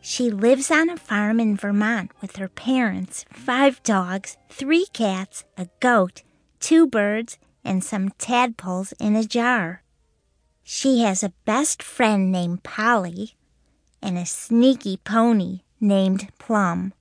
She lives on a farm in Vermont with her parents, five dogs, three cats, a goat, two birds, and some tadpoles in a jar. She has a best friend named Polly and a sneaky pony named Plum.